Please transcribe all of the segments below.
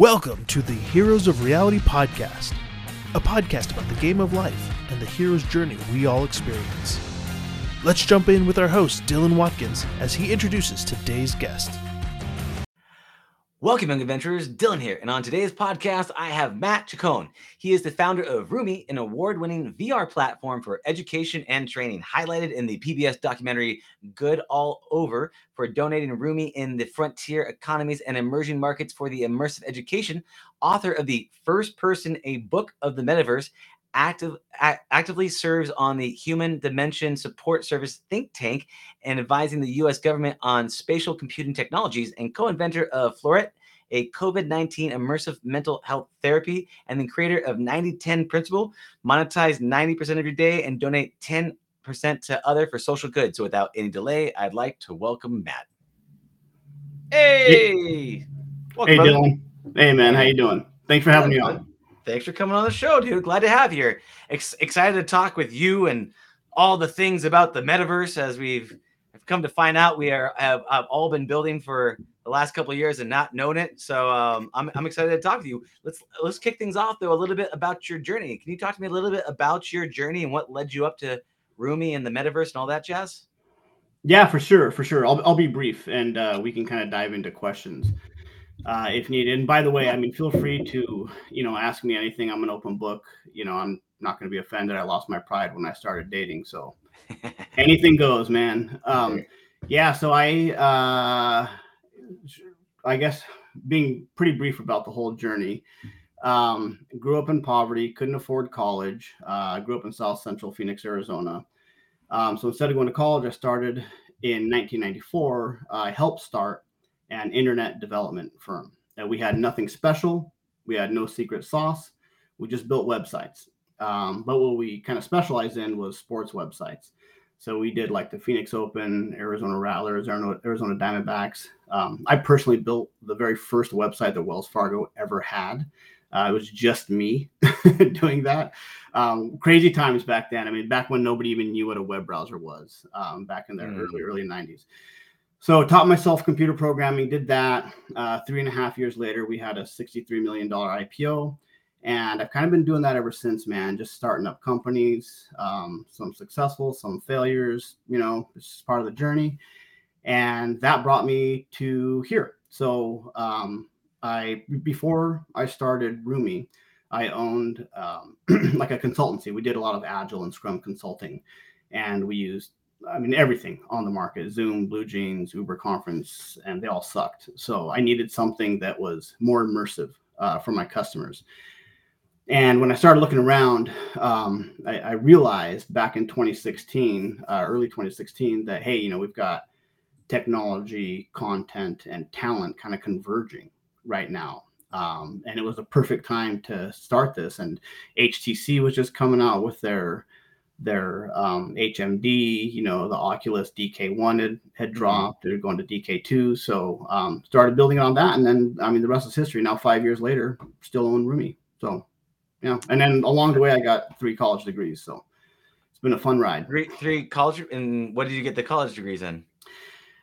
Welcome to the Heroes of Reality podcast, a podcast about the game of life and the hero's journey we all experience. Let's jump in with our host, Dylan Watkins, as he introduces today's guest. Welcome, young adventurers. Dylan here, and on today's podcast, I have Matt Chacon. He is the founder of Rumii, an award-winning VR platform for education and training, highlighted in the PBS documentary "Good All Over" for donating Rumii in the frontier economies and emerging markets for the immersive education. Author of the First Person: A Book of the Metaverse, active, a- actively serves on the Human Dimension Support Service think tank and advising the U.S. government on spatial computing technologies, and co-inventor of Floret, a COVID-19 immersive mental health therapy, and the creator of 90-10 principle, monetize 90% of your day and donate 10% to other for social good. So without any delay, I'd like to welcome Matt. Hey, Welcome, Hey brother. Dylan. Hey man, how you doing? Thanks for having me on. Thanks for coming on the show, dude. Glad to have you here. Ex- excited to talk with you and all the things about the metaverse as we've have come to find out we are have, have all been building for the last couple of years and not known it. So um, I'm, I'm excited to talk to you. Let's let's kick things off though a little bit about your journey. Can you talk to me a little bit about your journey and what led you up to Rumii and the metaverse and all that jazz? Yeah, for sure, for sure. I'll I'll be brief and uh, we can kind of dive into questions uh, if needed. And by the way, I mean feel free to you know ask me anything. I'm an open book. You know, I'm not going to be offended. I lost my pride when I started dating, so anything goes, man. Um, yeah, so I uh, I guess being pretty brief about the whole journey. Um, grew up in poverty, couldn't afford college. Uh, grew up in South Central Phoenix, Arizona. Um, so instead of going to college, I started in 1994. I helped start an internet development firm. And we had nothing special. We had no secret sauce. We just built websites. Um, but what we kind of specialized in was sports websites. So we did like the Phoenix Open, Arizona Rattlers, Arizona, Arizona Diamondbacks. Um, I personally built the very first website that Wells Fargo ever had. Uh, it was just me doing that. Um, crazy times back then. I mean, back when nobody even knew what a web browser was, um, back in the Mm. early early '90s. So taught myself computer programming. Did that. Uh, three and a half years later, we had a $63 million IPO, and I've kind of been doing that ever since, man. Just starting up companies, um, some successful, some failures. You know, it's just part of the journey, and that brought me to here. So um, I before I started Rumii, I owned um, like a consultancy. We did a lot of agile and Scrum consulting, and we used I mean everything on the market: Zoom, Blue Jeans, Uber Conference, and they all sucked. So I needed something that was more immersive uh, for my customers. And when I started looking around, um, I, I realized back in 2016, uh, early 2016, that hey, you know, we've got technology, content, and talent kind of converging right now. Um, and it was a perfect time to start this. And HTC was just coming out with their their um, HMD. You know, the Oculus DK1 had, had dropped. They're going to DK2. So um, started building on that. And then, I mean, the rest is history. Now, five years later, still own Rumii. So, yeah. And then along the way, I got three college degrees. So it's been a fun ride. Three three college and what did you get the college degrees in?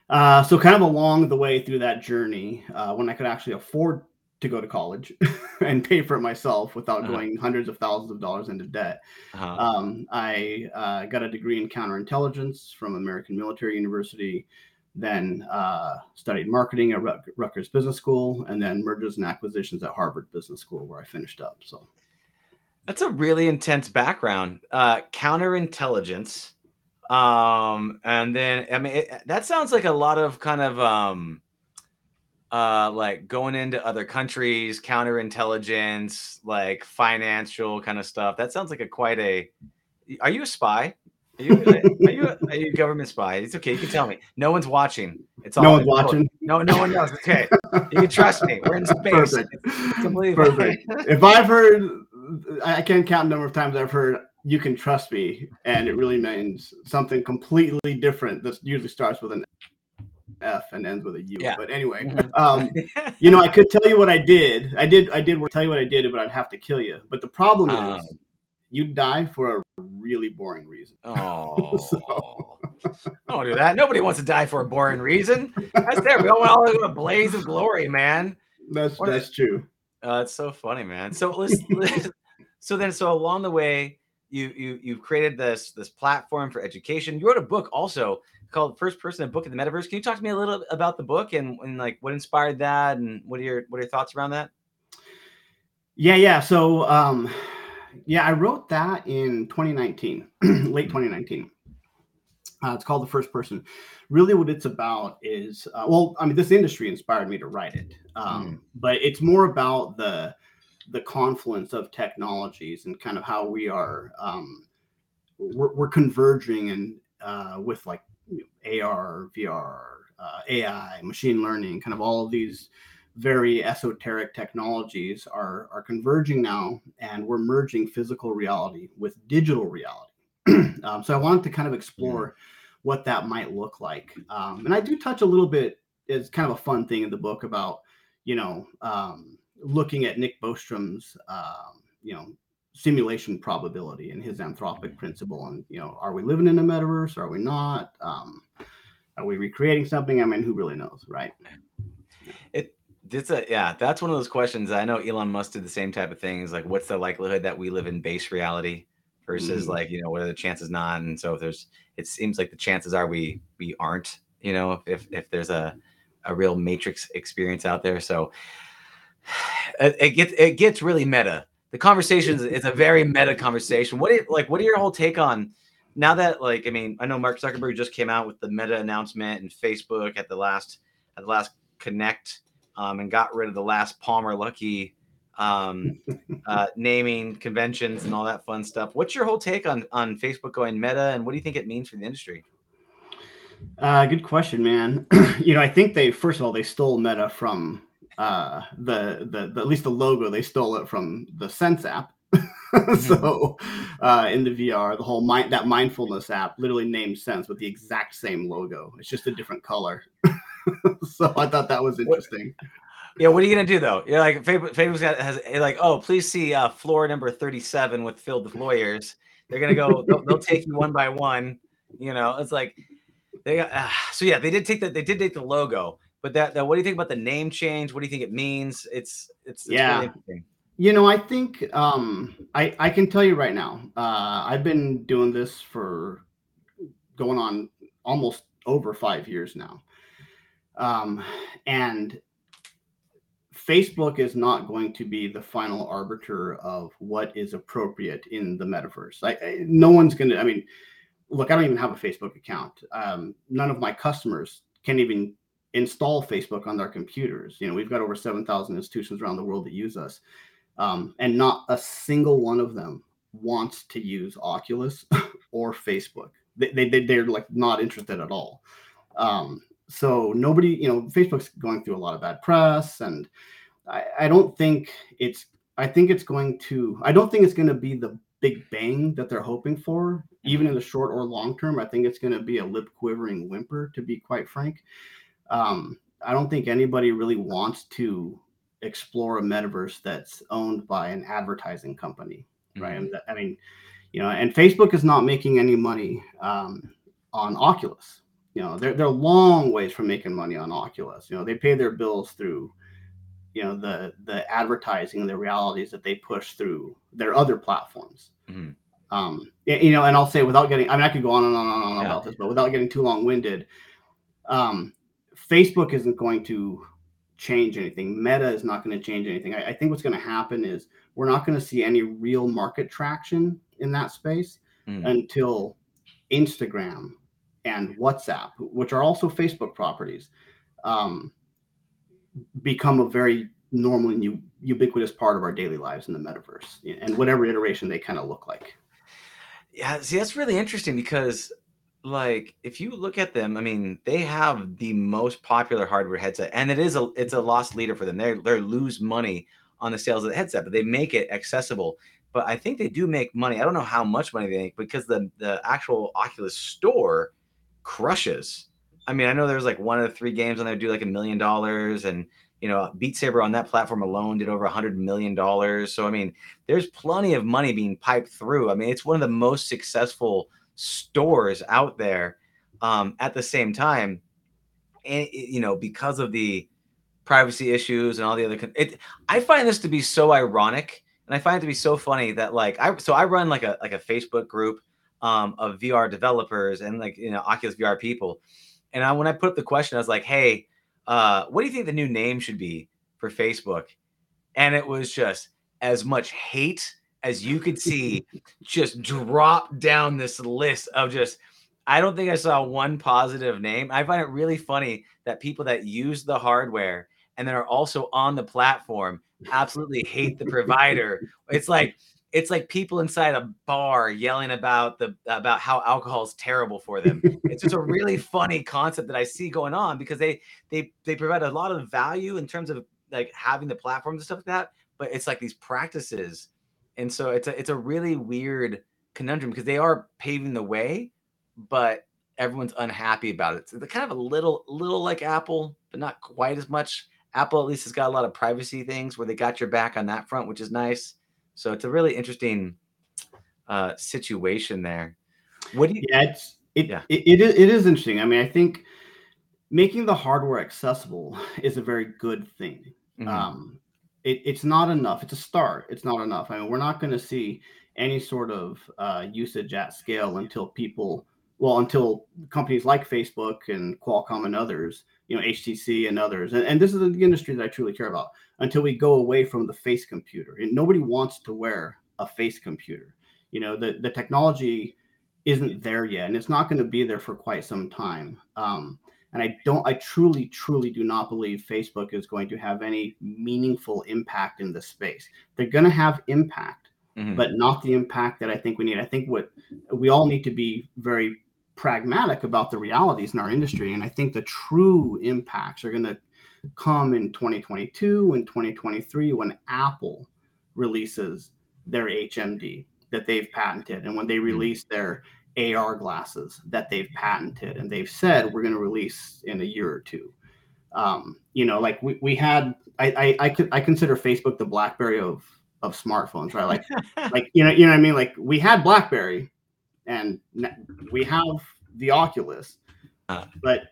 Uh, so kind of along the way through that journey, uh, when I could actually afford to go to college and pay for it myself without Uh-huh. going hundreds of thousands of dollars into debt, Uh-huh. um, I uh, got a degree in counterintelligence from American Military University. Then uh, studied marketing at Rutgers Business School, and then mergers and acquisitions at Harvard Business School, where I finished up. So That's a really intense background. Uh, counterintelligence, um, and then I mean it, that sounds like a lot of kind of um, uh, like going into other countries, counterintelligence, like financial kind of stuff. That sounds like a quite a. Are you a spy? Are you are you a, are you a government spy? It's okay. You can tell me. No one's watching. It's all no one's watching. No, no one knows. Okay, you can trust me. We're in space. Perfect. Unbelievable. Perfect. if I've heard, I I can't count the number of times I've heard "you can trust me," and it really means something completely different. That usually starts with an F and ends with a U. Yeah. But anyway, um, you know, I could tell you what I did. I did. I did tell you what I did, but I'd have to kill you. But the problem Um. is, you die for a really boring reason. Oh, So- don't do that. Nobody wants to die for a boring reason. That's there. We all want all a blaze of glory, man. That's What- that's true. Uh, it's so funny, man. So so then so along the way, you you you've created this this platform for education. You wrote a book also called First Person A Book in the Metaverse. Can you talk to me a little about the book and, and like what inspired that and what are your what are your thoughts around that? Yeah, yeah. So um yeah, I wrote that in 2019, late 2019. Uh, it's called the first person. Really, what it's about is uh, well, I mean, this industry inspired me to write it, um, mm. but it's more about the the confluence of technologies and kind of how we are um, we're, we're converging and uh, with like you know, AR, VR, uh, AI, machine learning, kind of all of these very esoteric technologies are are converging now, and we're merging physical reality with digital reality. Um, so I wanted to kind of explore mm. what that might look like, um, and I do touch a little bit. It's kind of a fun thing in the book about you know um, looking at Nick Bostrom's um, you know simulation probability and his anthropic principle and you know are we living in a metaverse? Are we not? Um, are we recreating something? I mean who really knows right? It it's a yeah that's one of those questions. I know elon musk did the same type of things like what's the likelihood that we live in base reality versus mm-hmm. like you know what are the chances not? And so if there's it seems like the chances are we we aren't you know if if there's a a real matrix experience out there. So it, it gets it gets really meta. The conversation is a very meta conversation. What is like what are your whole take on now that like i mean i know mark zuckerberg just came out with the meta announcement and facebook at the last at the last connect um, and got rid of the last palmer luckey um, uh, naming conventions and all that fun stuff. What's your whole take on on Facebook going meta, and what do you think it means for the industry? Uh, good question, man. you know, I think they first of all they stole meta from uh, the, the, the at least the logo they stole it from the Sense app. so uh, in the VR, the whole mind that mindfulness app literally named Sense with the exact same logo. It's just a different color. so I thought that was interesting. Yeah, what are you gonna do though? You're like Facebook's got has like, oh, please see uh, floor number 37 with filled with lawyers. They're gonna go. they'll, they'll, take you one by one. You know, it's like they got. Uh, so yeah, they did take the they did take the logo, but that, that what do you think about the name change? What do you think it means? It's it's, it's yeah. Really you know, I think um, I I can tell you right now. Uh, I've been doing this for going on almost over five years now, um, and Facebook is not going to be the final arbiter of what is appropriate in the metaverse. I, I, no one's going to. I mean, look, I don't even have a Facebook account. Um, none of my customers can even install Facebook on their computers. You know, we've got over seven thousand institutions around the world that use us, um, and not a single one of them wants to use Oculus or Facebook. They, they they're like not interested at all. Um, so nobody, you know, Facebook's going through a lot of bad press, and I, I don't think it's. I think it's going to. I don't think it's going to be the big bang that they're hoping for, even in the short or long term. I think it's going to be a lip quivering whimper, to be quite frank. Um, I don't think anybody really wants to explore a metaverse that's owned by an advertising company, right? Mm-hmm. I mean, you know, and Facebook is not making any money um, on Oculus you know they're they're long ways from making money on Oculus. You know they pay their bills through you know the the advertising and the realities that they push through their other platforms. Mm-hmm. Um, you know, and I'll say without getting I mean I could go on and on and on yeah. about this, but without getting too long winded, um, Facebook isn't going to change anything. Meta is not going to change anything. I, I think what's going to happen is we're not going to see any real market traction in that space mm. until Instagram and WhatsApp, which are also Facebook properties, um, become a very normal and u- ubiquitous part of our daily lives in the metaverse and whatever iteration they kind of look like. Yeah, see, that's really interesting because, like, if you look at them, I mean, they have the most popular hardware headset, and it is a it's a lost leader for them. They they lose money on the sales of the headset, but they make it accessible. But I think they do make money. I don't know how much money they make because the the actual Oculus store crushes. I mean, I know there's like one of the three games on there do like a million dollars, and you know, Beat Saber on that platform alone did over a hundred million dollars. So I mean, there's plenty of money being piped through. I mean, it's one of the most successful stores out there. Um, at the same time, and you know, because of the privacy issues and all the other. Con- it, I find this to be so ironic, and I find it to be so funny that like I so I run like a like a Facebook group um, of VR developers and like you know Oculus VR people, and I when I put the question, I was like, hey, uh, what do you think the new name should be for Facebook? And it was just as much hate as you could see just drop down this list of just I don't think I saw one positive name. I find it really funny that people that use the hardware and then are also on the platform absolutely hate the provider. It's like it's like people inside a bar yelling about the about how alcohol is terrible for them. it's just a really funny concept that I see going on because they they they provide a lot of value in terms of like having the platforms and stuff like that, but it's like these practices. And so it's a it's a really weird conundrum because they are paving the way, but everyone's unhappy about it. So they're kind of a little little like Apple, but not quite as much. Apple at least has got a lot of privacy things where they got your back on that front, which is nice. So it's a really interesting uh, situation there. What do you? Yeah, it's it, yeah. It, it, is, it is interesting. I mean, I think making the hardware accessible is a very good thing. Mm-hmm. Um, it, it's not enough. It's a start. It's not enough. I mean, we're not going to see any sort of uh, usage at scale until people, well, until companies like Facebook and Qualcomm and others, you know, HTC and others, and, and this is the industry that I truly care about, until we go away from the face computer. And nobody wants to wear a face computer. You know, the, the technology isn't there yet, and it's not going to be there for quite some time. Um, and I don't, I truly, truly do not believe Facebook is going to have any meaningful impact in this space. They're going to have impact, mm-hmm. but not the impact that I think we need. I think what we all need to be very pragmatic about the realities in our industry. And I think the true impacts are going to come in 2022 and 2023 when Apple releases their HMD that they've patented and when they mm-hmm. release their AR glasses that they've patented and they've said we're going to release in a year or two. Um, you know, like we, we had, I, I, I could, I consider Facebook the BlackBerry of, of smartphones, right? Like, like, you know, you know what I mean? Like we had BlackBerry and we have the Oculus, uh. but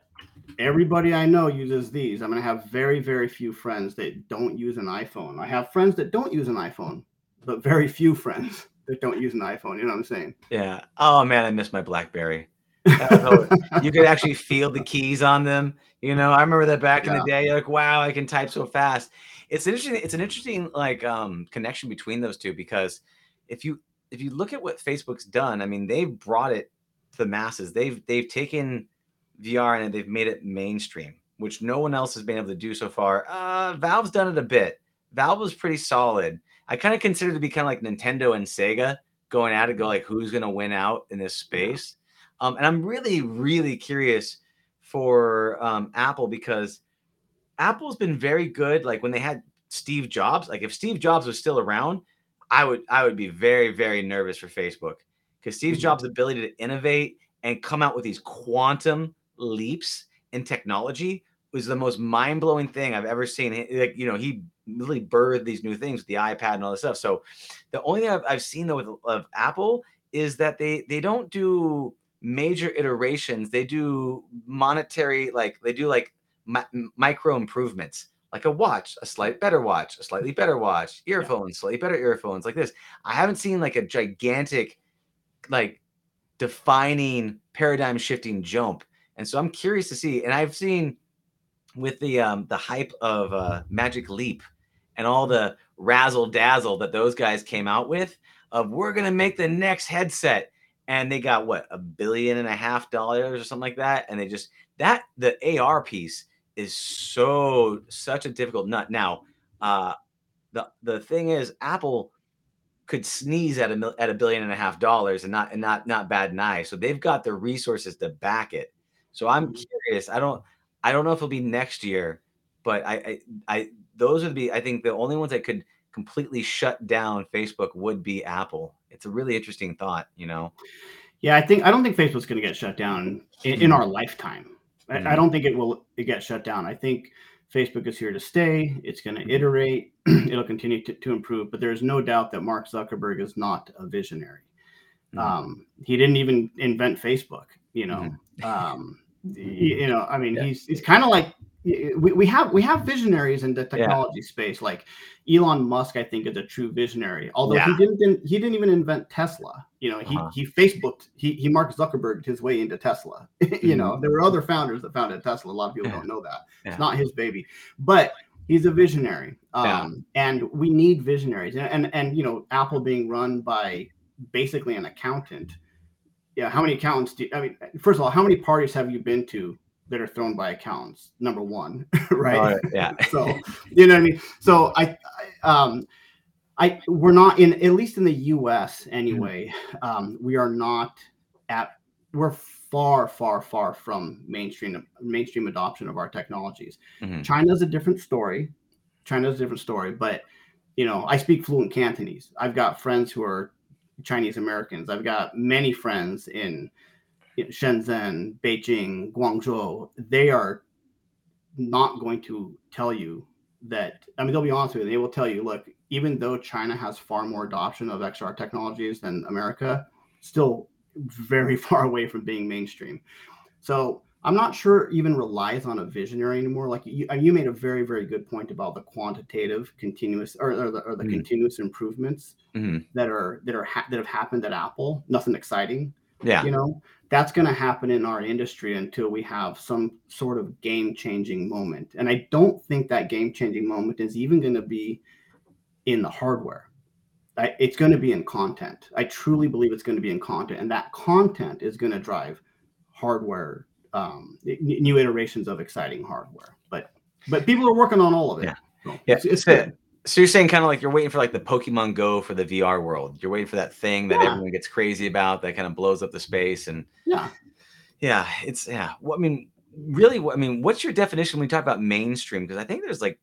everybody I know uses these. I'm going to have very, very few friends that don't use an iPhone. I have friends that don't use an iPhone, but very few friends that don't use an iPhone. You know what I'm saying? Yeah. Oh man, I miss my BlackBerry. you could actually feel the keys on them. You know, I remember that back yeah. in the day. You're like, wow, I can type so fast. It's interesting. It's an interesting like um, connection between those two because if you if you look at what Facebook's done, I mean, they've brought it to the masses. They've they've taken VR and they've made it mainstream, which no one else has been able to do so far. Uh, Valve's done it a bit. Valve was pretty solid. I kind of consider it to be kind of like Nintendo and Sega going at it, go like who's going to win out in this space. Um, and I'm really, really curious for um, Apple because Apple's been very good. Like when they had Steve Jobs, like if Steve Jobs was still around, I would I would be very, very nervous for Facebook because Steve mm-hmm. Jobs' ability to innovate and come out with these quantum leaps in technology was the most mind-blowing thing I've ever seen. Like, you know, he really birthed these new things with the iPad and all this stuff. So the only thing I've, I've seen though with of Apple is that they they don't do major iterations. They do monetary like they do like mi- micro improvements. Like a watch, a slight better watch, a slightly better watch, earphones, slightly better earphones, like this. I haven't seen like a gigantic, like defining paradigm shifting jump. And so I'm curious to see. And I've seen with the um the hype of uh Magic Leap and all the razzle dazzle that those guys came out with of we're gonna make the next headset. And they got what a billion and a half dollars or something like that. And they just that the AR piece is so such a difficult nut. Now, uh the the thing is Apple could sneeze at a at a billion and a half dollars and not and not not bad and eye. So they've got the resources to back it. So I'm mm-hmm. curious. I don't I don't know if it'll be next year, but I I, I those would be I think the only ones that could completely shut down Facebook would be Apple. It's a really interesting thought, you know. Yeah, I think I don't think Facebook's going to get shut down in, in mm-hmm. our lifetime. I, I, mm-hmm. don't think it will it get shut down. I think Facebook is here to stay. It's going to iterate. It'll continue to, to improve. But there's no doubt that Mark Zuckerberg is not a visionary. Mm-hmm. Um, he didn't even invent Facebook. You know, mm-hmm. Um, you know, I mean, yeah. he's he's kind of like we, we have we have visionaries in the technology yeah. space like Elon Musk I think is a true visionary although yeah. he didn't he didn't even invent Tesla you know he uh-huh. he Facebooked he he Mark Zuckerberg his way into Tesla you mm-hmm. know there were other founders that founded Tesla a lot of people don't know that it's not his baby but he's a visionary um, and we need visionaries and, and and you know Apple being run by basically an accountant yeah how many accountants do you, I mean first of all how many parties have you been to that are thrown by accountants. Number one, right? Oh, yeah. so you know what I mean. So I, I, um, I we're not in at least in the U.S. anyway. Mm-hmm. Um, we are not at we're far, far, far from mainstream mainstream adoption of our technologies. Mm-hmm. China's a different story. China's a different story, but you know, I speak fluent Cantonese. I've got friends who are Chinese Americans. I've got many friends in Shenzhen, Beijing, Guangzhou, they are not going to tell you that. I mean, they'll be honest with you. They will tell you, look, even though China has far more adoption of XR technologies than America, still very far away from being mainstream. So I'm not sure even relies on a visionary anymore. Like you, uh, you made a very, very good point about the quantitative, continuous, or, or the, or the mm-hmm. continuous improvements mm-hmm. that are that are ha- that have happened at Apple. Nothing exciting. Yeah. You know, that's going to happen in our industry until we have some sort of game changing moment. And I don't think that game changing moment is even going to be in the hardware. I, it's going to be in content. I truly believe it's going to be in content, and that content is going to drive hardware, um, new iterations of exciting hardware. But but people are working on all of it. Yeah, so yeah. It's, it's good. So you're saying kind of like you're waiting for like the Pokemon Go for the VR world. You're waiting for that thing that yeah. everyone gets crazy about that kind of blows up the space and yeah, yeah. It's yeah. Well, I mean, really, I mean, what's your definition when we talk about mainstream? Because I think there's like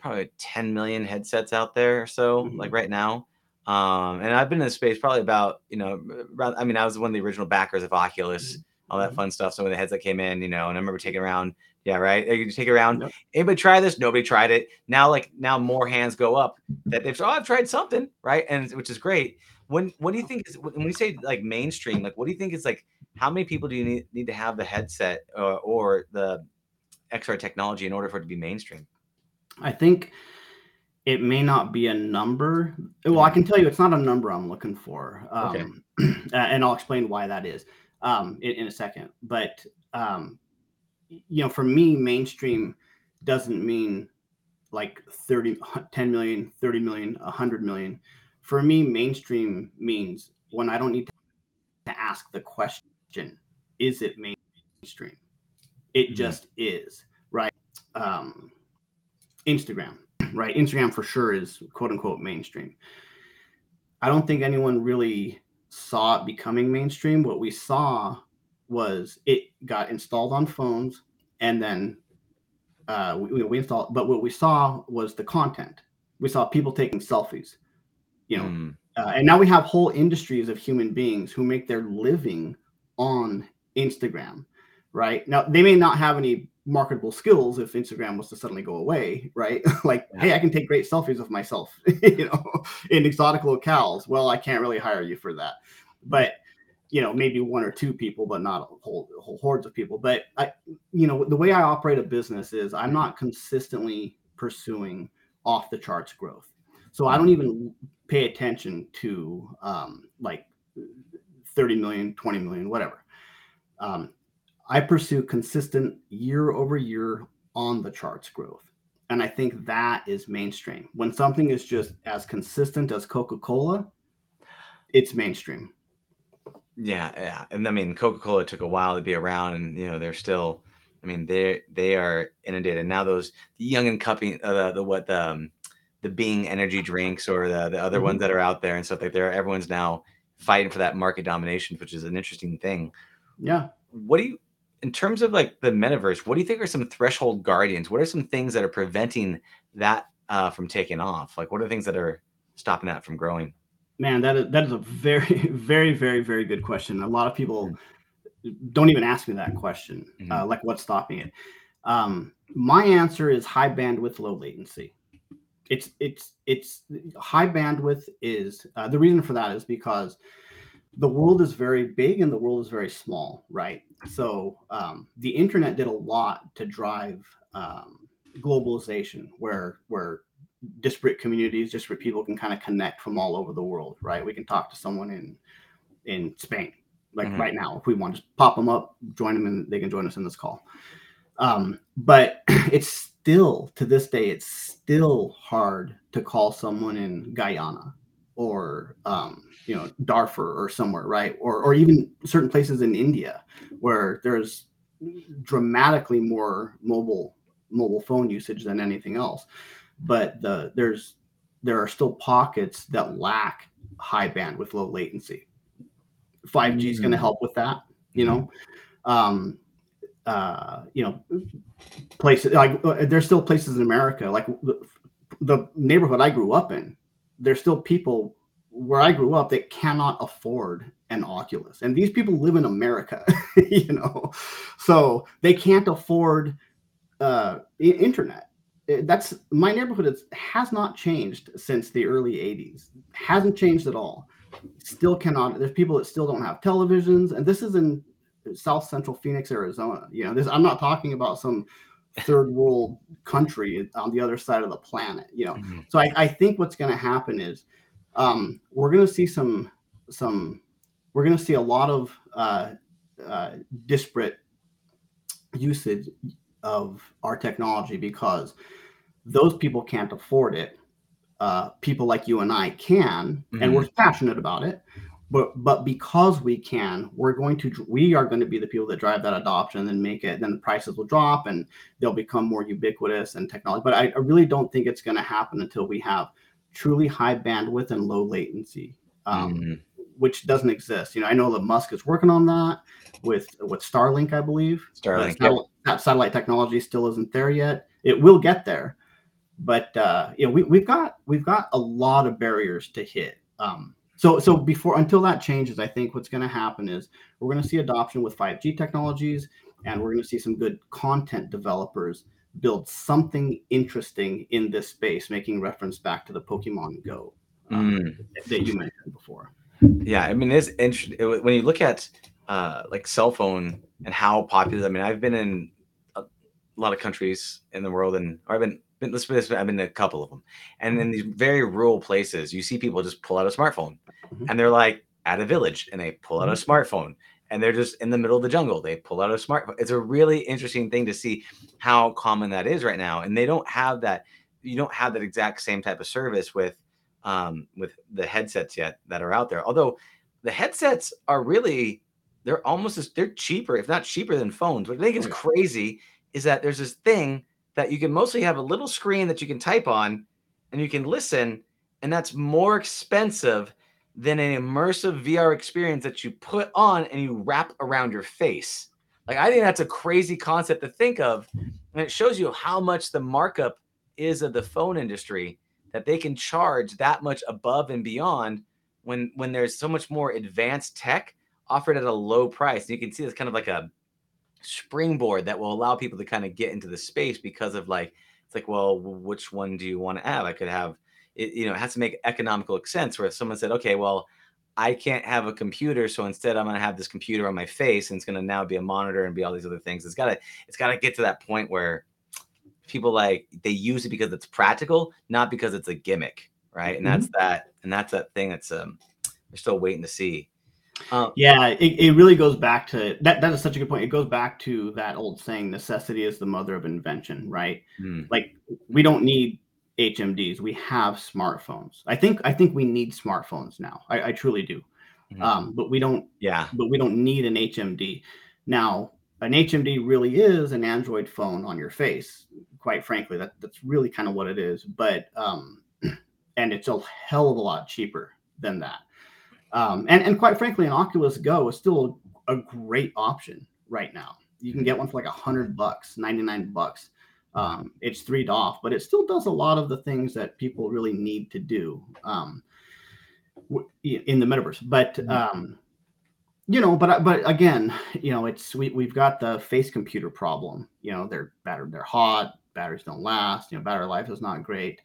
probably 10 million headsets out there or so, mm-hmm. like right now. Um, and I've been in the space probably about you know, around, I mean, I was one of the original backers of Oculus, mm-hmm. All that mm-hmm. fun stuff. Some of the heads that came in, you know, and I remember taking around yeah, right. You take around. Yep. Anybody try this? Nobody tried it. Now, like now, more hands go up that they've. Oh, I've tried something, right? And which is great. When what do you think is when we say like mainstream? Like, what do you think is like? How many people do you need, need to have the headset or, or the XR technology in order for it to be mainstream? I think it may not be a number. Well, I mm-hmm. can tell you it's not a number I'm looking for. Um, okay. and I'll explain why that is um, in, in, a second. But um, you know, for me, mainstream doesn't mean like 30, 10 million, 30 million, 100 million. For me, mainstream means when I don't need to ask the question, is it mainstream? It mm-hmm. just is, right? Um, Instagram, right? Instagram for sure is quote unquote mainstream. I don't think anyone really saw it becoming mainstream. What we saw was it got installed on phones and then uh, we, we installed. But what we saw was the content. We saw people taking selfies, you know, mm. uh, and now we have whole industries of human beings who make their living on Instagram. Right now, they may not have any marketable skills if Instagram was to suddenly go away, right? like, yeah. hey, I can take great selfies of myself, you know, in exotic locales. Well, I can't really hire you for that. But you know maybe one or two people but not a whole, whole hordes of people but i you know the way i operate a business is i'm not consistently pursuing off the charts growth so i don't even pay attention to um, like 30 million 20 million whatever um, i pursue consistent year over year on the charts growth and i think that is mainstream when something is just as consistent as coca-cola it's mainstream yeah, yeah. And I mean, Coca-Cola took a while to be around and you know, they're still I mean, they they are inundated. Now those the young and cupping uh, the, the what the um, the Bing energy drinks or the the other mm-hmm. ones that are out there and stuff like there everyone's now fighting for that market domination, which is an interesting thing. Yeah. What do you in terms of like the metaverse, what do you think are some threshold guardians? What are some things that are preventing that uh, from taking off? Like what are the things that are stopping that from growing? Man, that is that is a very, very, very, very good question. A lot of people don't even ask me that question. Mm-hmm. Uh, like, what's stopping it? Um, my answer is high bandwidth, low latency. It's it's it's high bandwidth is uh, the reason for that is because the world is very big and the world is very small, right? So um, the internet did a lot to drive um, globalization, where where disparate communities, disparate people can kind of connect from all over the world, right? We can talk to someone in in Spain, like mm-hmm. right now, if we want to pop them up, join them, and they can join us in this call. Um, but it's still to this day, it's still hard to call someone in Guyana or um, you know Darfur or somewhere, right? Or or even certain places in India where there's dramatically more mobile mobile phone usage than anything else. But the there's there are still pockets that lack high bandwidth, low latency. 5G mm-hmm. is going to help with that, you know. Um, uh, you know, places like uh, there's still places in America, like the, the neighborhood I grew up in, there's still people where I grew up that cannot afford an Oculus. And these people live in America, you know, so they can't afford uh, internet. That's my neighborhood has not changed since the early 80s, hasn't changed at all. Still cannot. There's people that still don't have televisions, and this is in South Central Phoenix, Arizona. You know, this I'm not talking about some third world country on the other side of the planet. You know, mm-hmm. so I, I think what's going to happen is um, we're going to see some some we're going to see a lot of uh, uh, disparate usage of our technology because those people can't afford it. Uh, people like you and I can, mm-hmm. and we're passionate about it. But but because we can, we're going to we are going to be the people that drive that adoption and make it. Then the prices will drop and they'll become more ubiquitous and technology. But I, I really don't think it's going to happen until we have truly high bandwidth and low latency, um, mm-hmm. which doesn't exist. You know, I know that Musk is working on that with with Starlink, I believe. Starlink, satellite, that satellite technology still isn't there yet. It will get there, but uh, you know, we, we've got we've got a lot of barriers to hit. Um, so so before until that changes, I think what's going to happen is we're going to see adoption with 5G technologies, and we're going to see some good content developers build something interesting in this space, making reference back to the Pokemon Go um, mm. that you mentioned before. Yeah, I mean, it's interesting when you look at uh, like cell phone and how popular. I mean, I've been in a lot of countries in the world, and or I've been let's put this, I've been in a couple of them, and in these very rural places, you see people just pull out a smartphone, mm-hmm. and they're like at a village, and they pull out a mm-hmm. smartphone, and they're just in the middle of the jungle. They pull out a smartphone. It's a really interesting thing to see how common that is right now. And they don't have that. You don't have that exact same type of service with um, with the headsets yet that are out there. Although the headsets are really they're almost as they're cheaper, if not cheaper than phones. What I think is crazy is that there's this thing that you can mostly have a little screen that you can type on and you can listen, and that's more expensive than an immersive VR experience that you put on and you wrap around your face. Like I think that's a crazy concept to think of, and it shows you how much the markup is of the phone industry that they can charge that much above and beyond when when there's so much more advanced tech offered at a low price. And you can see it's kind of like a springboard that will allow people to kind of get into the space because of like it's like well which one do you want to have? I could have it, you know, it has to make economical sense. Where if someone said, okay, well, I can't have a computer, so instead I'm going to have this computer on my face, and it's going to now be a monitor and be all these other things. It's got to, it's got to get to that point where people like they use it because it's practical, not because it's a gimmick, right? And that's mm-hmm. that, and that's that thing that's um, we're still waiting to see. Um, yeah, it, it really goes back to that. That is such a good point. It goes back to that old saying, "Necessity is the mother of invention." Right? Mm. Like we don't need HMDs. We have smartphones. I think I think we need smartphones now. I, I truly do. Mm-hmm. Um, but we don't. Yeah. But we don't need an HMD now. An HMD really is an Android phone on your face. Quite frankly, that that's really kind of what it is. But um, and it's a hell of a lot cheaper than that. Um, and and quite frankly, an Oculus Go is still a great option right now. You can get one for like a hundred bucks, ninety nine bucks um, it's three off, but it still does a lot of the things that people really need to do um, in the metaverse. But mm-hmm. um, you know, but but again, you know, it's we we've got the face computer problem. You know, they're battered, they're hot, batteries don't last. You know, battery life is not great.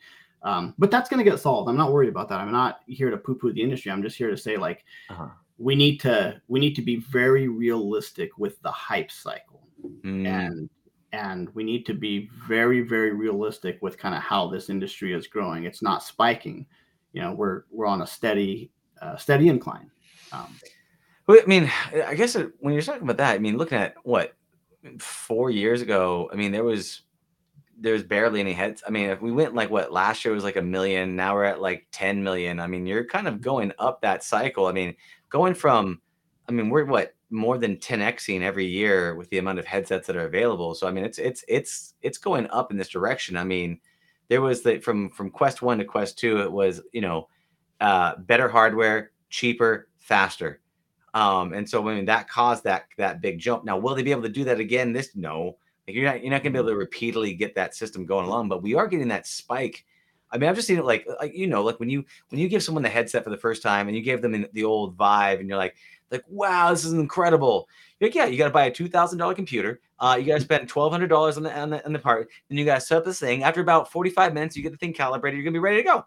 Um, but that's going to get solved. I'm not worried about that. I'm not here to poo-poo the industry. I'm just here to say, like, uh-huh. we need to we need to be very realistic with the hype cycle Mm. and and we need to be very very realistic with kind of how this industry is growing it's not spiking you know we're we're on a steady uh, steady incline um, I mean, I guess when you're talking about that, I mean, looking at what four years ago, I mean, there was there was barely any heads. I mean, if we went like what last year was like a million, now we're at like 10 million. I mean, you're kind of going up that cycle. I mean, going from, I mean, we're what more than 10xing every year with the amount of headsets that are available. So I mean, it's it's it's it's going up in this direction. I mean, there was the from from Quest One to Quest Two, it was you know uh, better hardware, cheaper, faster. Um, and so I mean that caused that that big jump. Now, will they be able to do that again? This no, like, you're not you're not gonna be mm-hmm. able to repeatedly get that system going along, but we are getting that spike. I mean, I've just seen it like uh, like you know, like when you when you give someone the headset for the first time and you gave them the old Vive, and you're like like wow, this is incredible. You're like, yeah, you got to buy a two thousand dollar computer. Uh, you got to mm-hmm. spend twelve hundred dollars on the on the on the part. Then you got to set up this thing. After about forty five minutes, you get the thing calibrated. You're gonna be ready to go.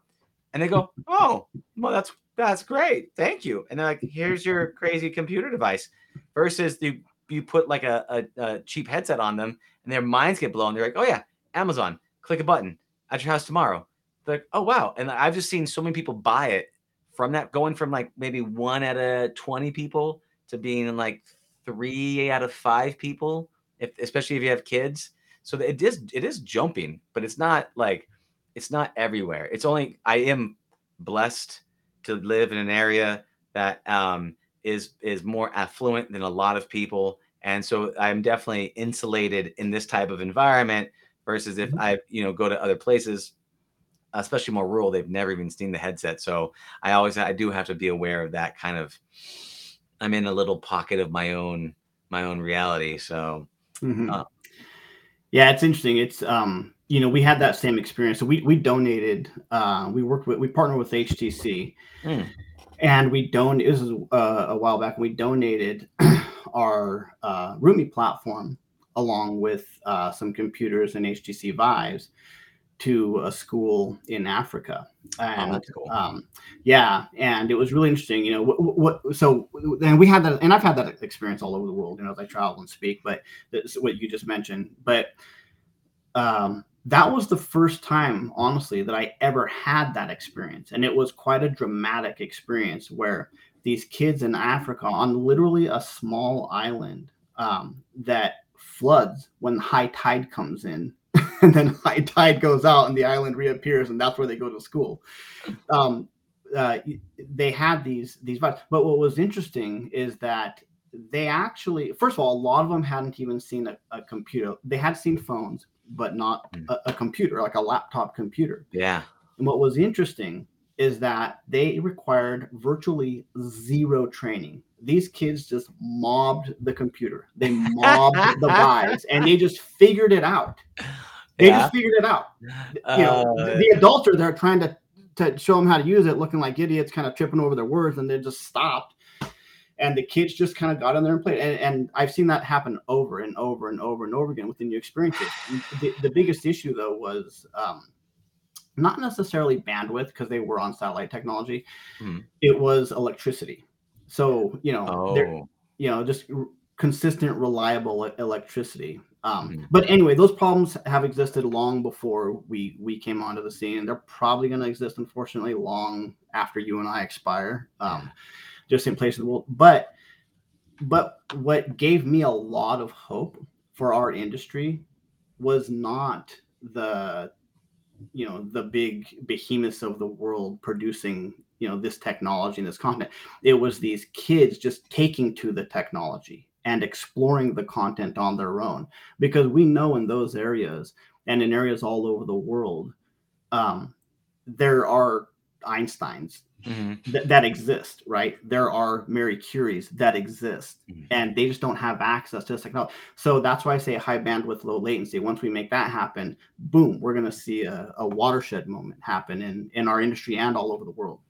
And they go, oh, well, that's that's great, thank you. And they're like, here's your crazy computer device. Versus the you put like a, a, a cheap headset on them, and their minds get blown. They're like, oh yeah, Amazon, click a button at your house tomorrow. They're like, oh wow. And I've just seen so many people buy it from that, going from like maybe one out of twenty people to being like three out of five people, if especially if you have kids. So it is it is jumping, but it's not like it's not everywhere. It's only I am blessed to live in an area that um, is is more affluent than a lot of people, and so I'm definitely insulated in this type of environment. Versus if I you know go to other places, especially more rural, they've never even seen the headset. So I always I do have to be aware of that kind of. I'm in a little pocket of my own my own reality. So mhm. Uh, yeah it's interesting it's um you know we had that same experience so we we donated uh we worked with we partnered with htc mm, and we don this is uh, a while back and we donated our uh, Rumii platform along with uh, some computers and HTC Vives to a school in Africa. And Oh, that's cool. um, yeah, and it was really interesting. You know, what, what so and we had that, and I've had that experience all over the world. You know, as I travel and speak. But that's what you just mentioned. But um, that was the first time, honestly, that I ever had that experience, and it was quite a dramatic experience where these kids in Africa on literally a small island um, that floods when high tide comes in and then high tide goes out and the island reappears and that's where they go to school. Um, uh, they had these these Vives. But what was interesting is that they actually first of all a lot of them hadn't even seen a, a computer. They had seen phones but not Mm. a, a computer like a laptop computer yeah. and what was interesting is that they required virtually zero training. These kids just mobbed the computer. They mobbed the Vives and they just figured it out. They Yeah. just figured it out. You know, Uh, the, the adults are there trying to, to show them how to use it, looking like idiots, kind of tripping over their words, and they just stopped. And the kids just kind of got in there and played. And, and I've seen that happen over and over and over and over again within new experiences. the, the biggest issue, though, was um, not necessarily bandwidth because they were on satellite technology. Hmm. It was electricity. So you know, oh, you know, just r- consistent, reliable electricity. Um, Mhm. But anyway, those problems have existed long before we we came onto the scene. They're probably going to exist, unfortunately, long after you and I expire, um, just in place of the world. But but what gave me a lot of hope for our industry was not the you know the big behemoths of the world producing you know this technology and this content it was these kids just taking to the technology and exploring the content on their own because we know in those areas and in areas all over the world um, there are einsteins mhm. th- that exist right there are mary curies that exist Mhm. and they just don't have access to this technology so that's why i say high bandwidth low latency once we make that happen boom we're going to see a, a watershed moment happen in in our industry and all over the world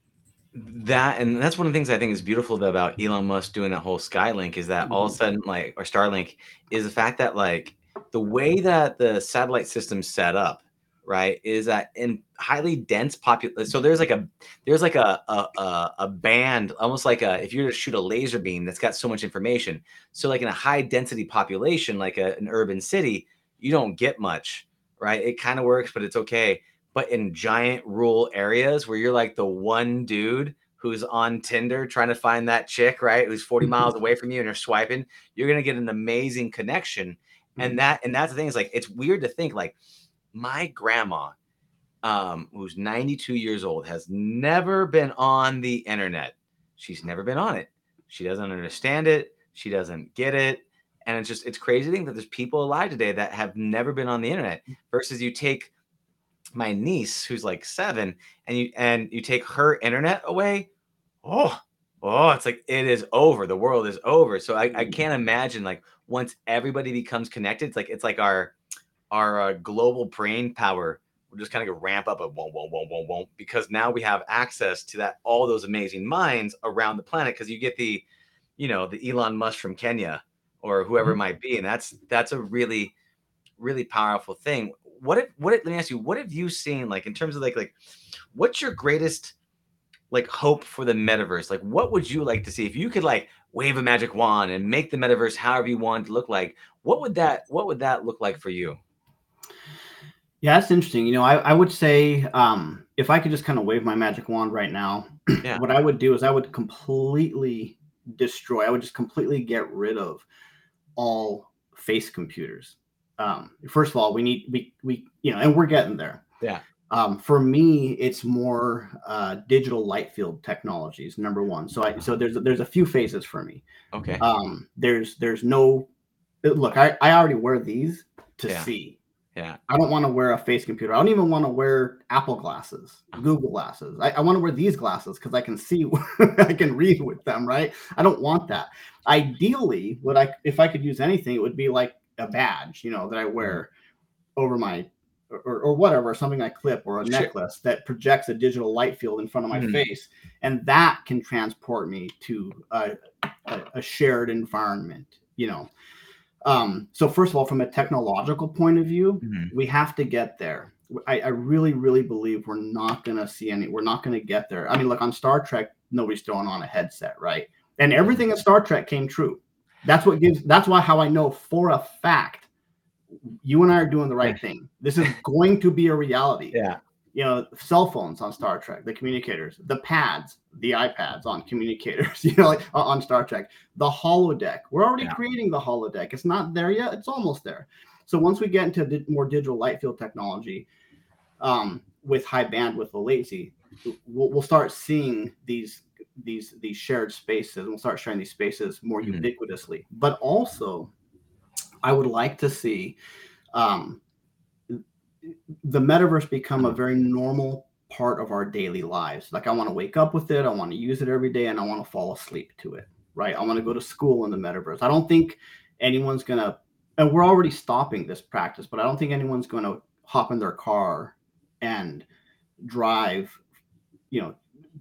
that and that's one of the things I think is beautiful about Elon Musk doing that whole Skylink is that all of a sudden like or Starlink is the fact that like the way that the satellite system's set up, right, is that in highly dense population. So there's like a there's like a, a a a band, almost like a if you were to shoot a laser beam that's got so much information. So like in a high density population, like a, an urban city, you don't get much, right? It kind of works, but it's okay. But in giant rural areas where you're like the one dude who's on Tinder trying to find that chick, right? Who's 40 mm-hmm. miles away from you and you're swiping, you're gonna get an amazing connection. And mm-hmm. that and that's the thing is like it's weird to think like my grandma, um, who's 92 years old, has never been on the internet. She's never been on it. She doesn't understand it. She doesn't get it. And it's just it's crazy to think that there's people alive today that have never been on the internet versus you take my niece who's like seven and you and you take her internet away oh oh it's like it is over the world is over so i, I Mm. can't imagine like once everybody becomes connected it's like it's like our our uh, global brain power will just kind of ramp up a won't won't won't won't won't because now we have access to that all those amazing minds around the planet because you get the you know the elon musk from kenya or whoever it Mhm. might be and that's that's a really really powerful thing. What if what if, let me ask you what have you seen like in terms of like like what's your greatest like hope for the metaverse? Like what would you like to see? If you could like wave a magic wand and make the metaverse however you want it to look like what would that what would that look like for you Yeah, that's interesting. You know, I, I would say um, if I could just kind of wave my magic wand right now, Yeah. what I would do is I would completely destroy, I would just completely get rid of all face computers. Um, first of all, we need, we, we, you know, and we're getting there. Yeah. Um, for me, it's more uh, digital light field technologies. Number one. So I, so there's there's a few phases for me. okay Um, there's there's no look. I I already wear these to Yeah. see. Yeah I don't want to wear a face computer. I don't even want to wear Apple glasses, Uh-huh. Google glasses. I, I want to wear these glasses because I can see, I can read with them, right? I don't want that. Ideally, what I if I could use anything, it would be like a badge, you know, that I wear over my or, or whatever, something I clip or a Sure. necklace that projects a digital light field in front of my Mhm. face, and that can transport me to a, a, a shared environment, you know. Um, so first of all, from a technological point of view, Mhm. we have to get there. I, I really, really believe we're not gonna see any. We're not gonna get there. I mean, look on Star Trek, nobody's throwing on a headset, right? And everything in Star Trek came true. That's what gives. That's why how I know for a fact you and I are doing the right thing. This is going to be a reality. yeah You know, cell phones on Star Trek, the communicators, the pads, the iPads on communicators. You know, like on Star Trek, the holodeck. We're already Yeah. creating the holodeck. It's not there yet. It's almost there. So once we get into di- more digital light field technology, um, with high bandwidth low latency, we'll, we'll start seeing these these these shared spaces, and we'll start sharing these spaces more Mhm. ubiquitously. But also, I would like to see um, the metaverse become a very normal part of our daily lives. Like I want to wake up with it, I want to use it every day, and I want to fall asleep to it. Right? I want to go to school in the metaverse. I don't think anyone's gonna, and we're already stopping this practice, but I don't think anyone's going to hop in their car and drive, you know,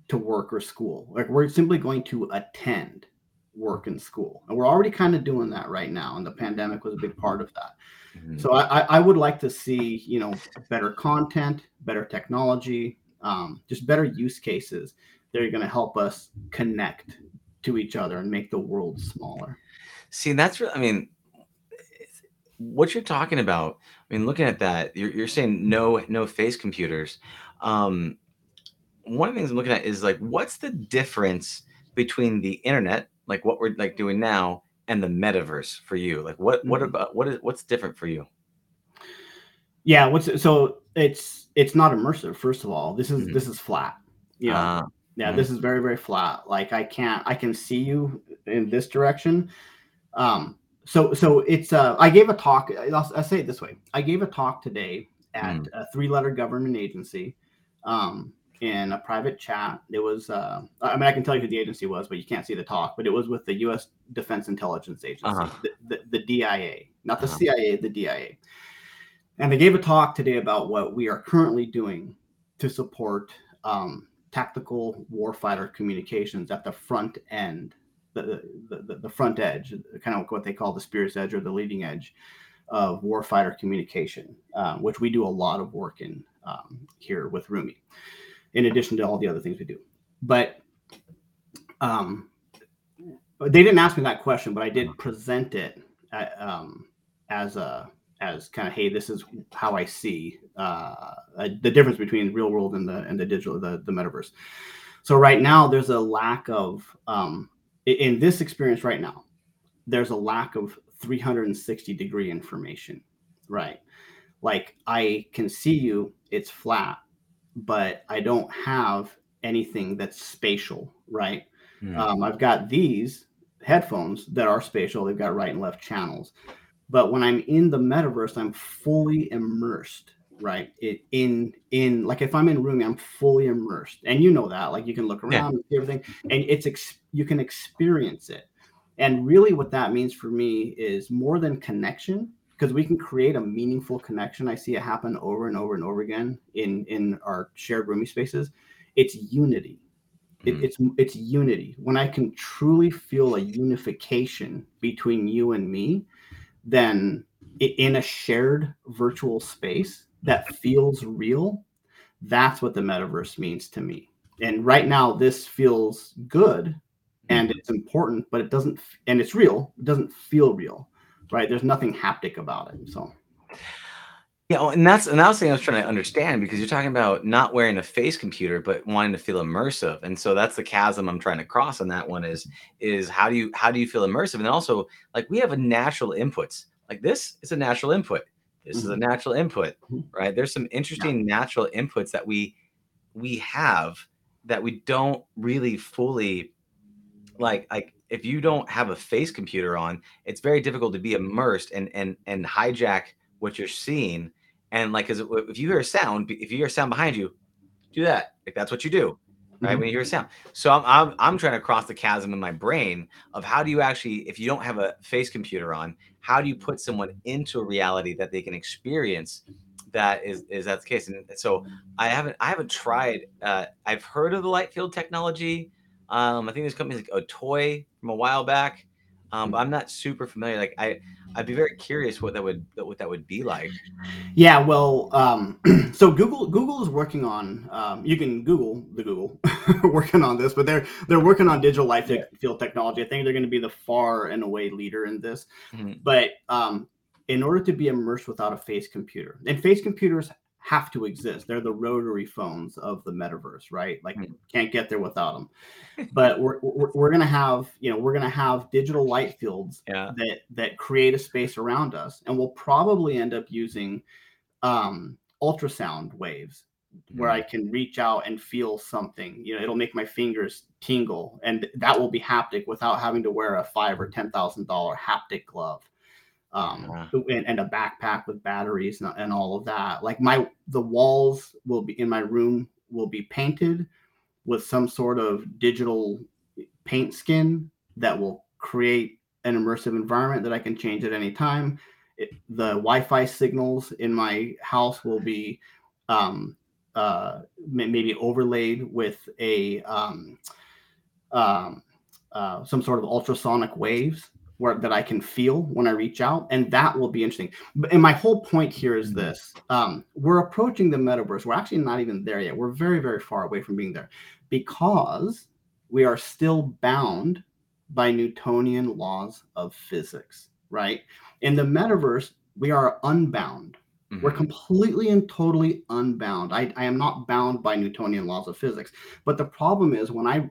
to work or school. Like we're simply going to attend work and school, and we're already kind of doing that right now. And the pandemic was a big part of that. Mhm. So I, I- I would like to see, you know, better content, better technology, um, just better use cases that are going to help us connect to each other and make the world smaller. See, that's really, I mean, what you're talking about. I mean, looking at that, you're, you're saying no, no face computers. Um, one of the things I'm looking at is like, what's the difference between the internet, like what we're like doing now, and the metaverse for you? Like, what, what Mhm. about what is what's different for you? Yeah, what's so it's it's not immersive. First of all, this is Mhm. this is flat. Yeah, Ah, yeah, mhm. this is very very flat. Like I can't I can see you in this direction. Um, so so it's uh I gave a talk. I'll, I'll say it this way. I gave a talk today at Mm. a three letter government agency. Um, in a private chat. It was, uh, I mean, I can tell you who the agency was, but you can't see the talk. But it was with the U.S. Defense Intelligence Agency, Uh-huh. the, the, the DIA, not the Uh-huh. CIA, the DIA. And they gave a talk today about what we are currently doing to support um, tactical warfighter communications at the front end, the, the, the, front edge, kind of what they call the spear's edge or the leading edge of warfighter communication, um, which we do a lot of work in um, here with Rumii, in addition to all the other things we do. But um, they didn't ask me that question, but I did present it at, um, as a as kind of hey, this is how I see uh, the difference between real world and the and the digital the, the metaverse. So right now, there's a lack of um, in this experience right now. There's a lack of 360 degree information, right? Like I can see you, it's flat, but I don't have anything that's spatial, right? Mm. Um, I've got these headphones that are spatial, they've got right and left channels. But when I'm in the metaverse, I'm fully immersed right it in in like if i'm in Rumii i'm fully immersed and you know that like you can look around yeah. and see everything and it's ex- you can experience it and really what that means for me is more than connection because we can create a meaningful connection i see it happen over and over and over again in in our shared Rumii spaces it's unity it, mm. it's it's unity when i can truly feel a unification between you and me then in a shared virtual space that feels real, that's what the metaverse means to me. And right now, this feels good and mm-hmm. it's important, but it doesn't, and it's real, it doesn't feel real, right? There's nothing haptic about it. So, yeah, well, and that's another thing I was trying to understand because you're talking about not wearing a face computer, but wanting to feel immersive, and so that's the chasm I'm trying to cross on that one. Is is how do you how do you feel immersive, and also like we have a natural inputs. Like this is a natural input. This mm-hmm. is a mm-hmm. natural input, mm-hmm. right? There's some interesting yeah. natural inputs that we we have that we don't really fully like like if you don't have a face computer on, it's very difficult to be immersed and and and hijack what you're seeing. And like, cause if you hear a sound, if you hear a sound behind you, do that. Like that's what you do right? Mm-hmm. When you hear a sound. So I'm, I'm I'm trying to cross the chasm in my brain of how do you actually, if you don't have a face computer on, how do you put someone into a reality that they can experience? That is is that the case? And so I haven't I haven't tried. Uh, I've heard of the light field technology. Um, I think there's companies like Otoy from a while back. Um, but I'm not super familiar. Like I, I'd be very curious what that would what that would be like. Yeah, well, um, so Google Google is working on. Um, you can Google the Google working on this, but they're they're working on digital light yeah. field technology. I think they're going to be the far and away leader in this. Mm-hmm. But um, in order to be immersed without a face computer, and face computers have to exist. They're the rotary phones of the metaverse, right? Like mm. can't get there without them. but we're, we're, we're gonna have you know we're gonna have digital light fields yeah. that that create a space around us, and we'll probably end up using um, ultrasound waves mm. where I hmm. can reach out and feel something. You know, it'll make my fingers tingle, and that will be haptic without having to wear a five or ten thousand dollar haptic glove um and, and, a backpack with batteries and, and all of that. Like my the walls will be in my room will be painted with some sort of digital paint skin that will create an immersive environment that i can change at any time. It, the wi-fi signals in my house will be um uh maybe overlaid with a um um uh, some sort of ultrasonic waves where that I can feel when I reach out, and that will be interesting. And my whole point here is mm-hmm. this: um, we're approaching the metaverse. We're actually not even there yet. We're very, very far away from being there because we are still bound by Newtonian laws of physics. Right? In the metaverse, we are unbound. Mm-hmm. We're completely and totally unbound. I, I am not bound by Newtonian laws of physics. But the problem is when I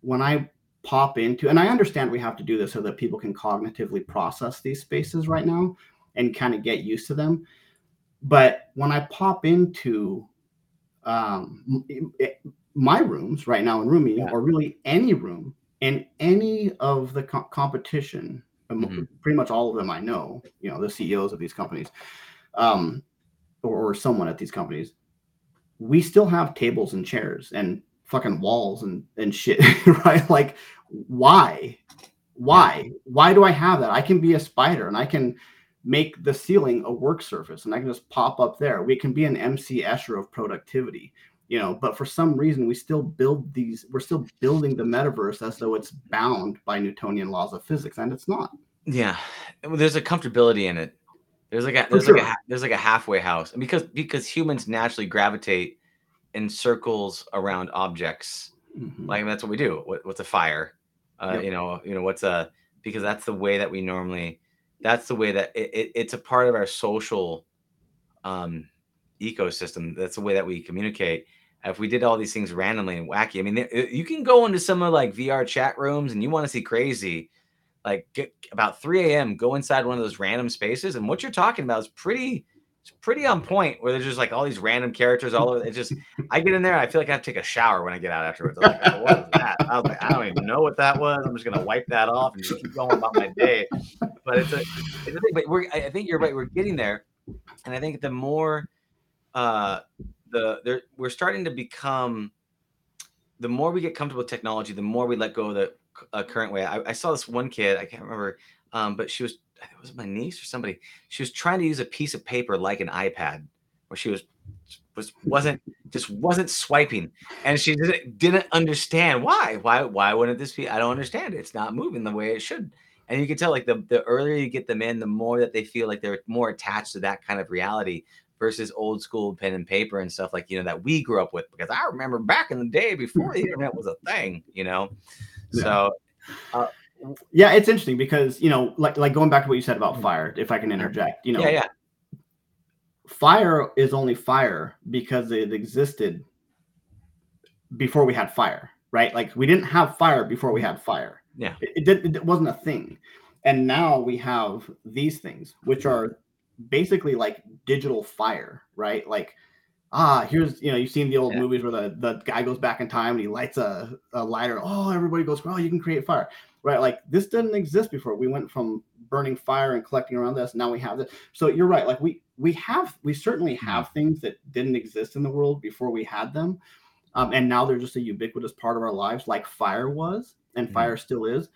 when I pop into and i understand we have to do this so that people can cognitively process these spaces right now and kind of get used to them but when i pop into um, my rooms right now in Rumii, yeah. or really any room in any of the co- competition, um, mm-hmm. pretty much all of them I know, you know, the CEOs of these companies, um, or, or someone at these companies, we still have tables and chairs and fucking walls and and shit, right? Like, why? Why? Why do I have that? I can be a spider and I can make the ceiling a work surface and I can just pop up there. We can be an MC Escher of productivity, you know, but for some reason we still build these, we're still building the metaverse as though it's bound by Newtonian laws of physics, and it's not. Yeah. There's a comfortability in it There's like a there's like a there's like a halfway house, and because because humans naturally gravitate in circles around objects, mm-hmm. like that's what we do. What, what's a fire? Uh, yep. You know, you know what's a because that's the way that we normally. That's the way that it, it, it's a part of our social um, ecosystem. That's the way that we communicate. If we did all these things randomly and wacky, I mean, you can go into some of like VR chat rooms and you want to see crazy like get about 3 a.m. go inside one of those random spaces, and what you're talking about is pretty it's pretty on point where there's just like all these random characters all over. It's just I get in there, I feel like I have to take a shower when I get out afterwards. I'm like, what was that? I was like, I don't even know what that was. I'm just gonna wipe that off and just keep going about my day. But it's a, it's a thing. But we're I think you're right. We're getting there, and I think the more uh the there we're starting to become the more we get comfortable with technology, the more we let go of the uh, current way. I, I, saw this one kid, I can't remember, um, but she was, it was my niece or somebody. She was trying to use a piece of paper like an iPad, where she was was wasn't just wasn't swiping, and she didn't didn't understand why. Why why wouldn't this be? I don't understand. It's not moving the way it should. And you can tell, like the the earlier you get them in, the more that they feel like they're more attached to that kind of reality versus old school pen and paper and stuff like you know that we grew up with. Because I remember back in the day before the internet was a thing, you know. So, uh, yeah, it's interesting because you know, like like going back to what you said about mm-hmm. fire. If I can interject, you know, yeah, yeah. Fire is only fire because it existed before we had fire, right? Like we didn't have fire before we had fire. Yeah, it, it, it wasn't a thing, and now we have these things, which are basically like digital fire, right? Like ah, here's you know you've seen the old yeah. movies where the, the guy goes back in time and he lights a, a lighter. Oh, everybody goes, oh, you can create fire, right? Like this didn't exist before. We went from burning fire and collecting around this. Now we have this. So you're right. Like we we have we certainly mm-hmm. have things that didn't exist in the world before we had them, um, and now they're just a ubiquitous part of our lives, like fire was and mm-hmm. fire still is